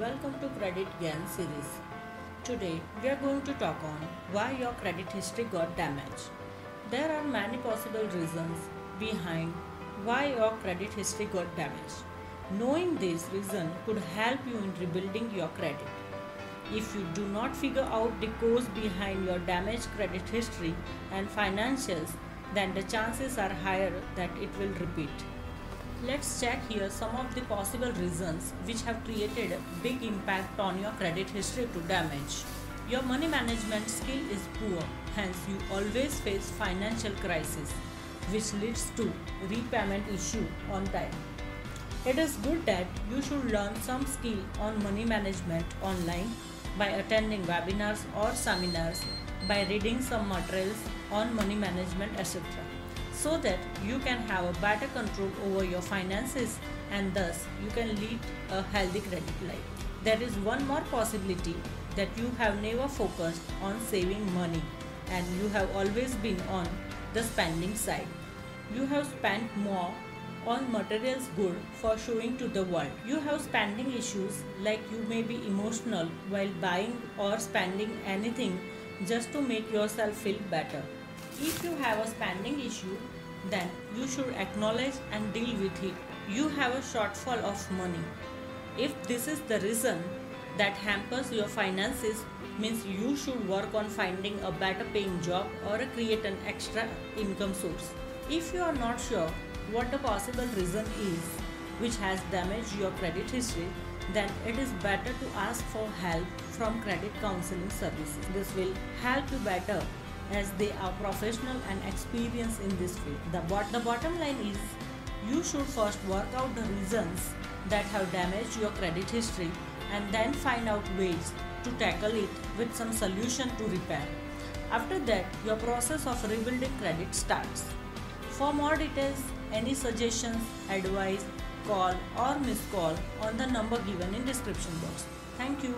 Welcome to Credit Gain series. Today we are going to talk on why your credit history got damaged. There are many possible reasons behind why your credit history got damaged. Knowing this reason could help you in rebuilding your credit. If you do not figure out the cause behind your damaged credit history and financials, then the chances are higher that it will repeat. Let's check here some of the possible reasons which have created a big impact on your credit history to damage. Your money management skill is poor, hence you always face financial crisis which leads to repayment issue on time. It is good that you should learn some skill on money management online by attending webinars or seminars, by reading some materials on money management etc so that you can have a better control over your finances and thus you can lead a healthy credit life. There is one more possibility that you have never focused on saving money and you have always been on the spending side. You have spent more on materials good for showing to the world. You have spending issues like you may be emotional while buying or spending anything just to make yourself feel better. If you have a spending issue, then you should acknowledge and deal with it. You have a shortfall of money. If this is the reason that hampers your finances, means you should work on finding a better paying job or create an extra income source. If you are not sure what the possible reason is which has damaged your credit history, then it is better to ask for help from credit counseling services. This will help you better as they are professional and experienced in this field. The, the bottom line is you should first work out the reasons that have damaged your credit history and then find out ways to tackle it with some solution to repair. After that, your process of rebuilding credit starts. For more details, any suggestions, advice, call or miss call on the number given in description box. Thank you.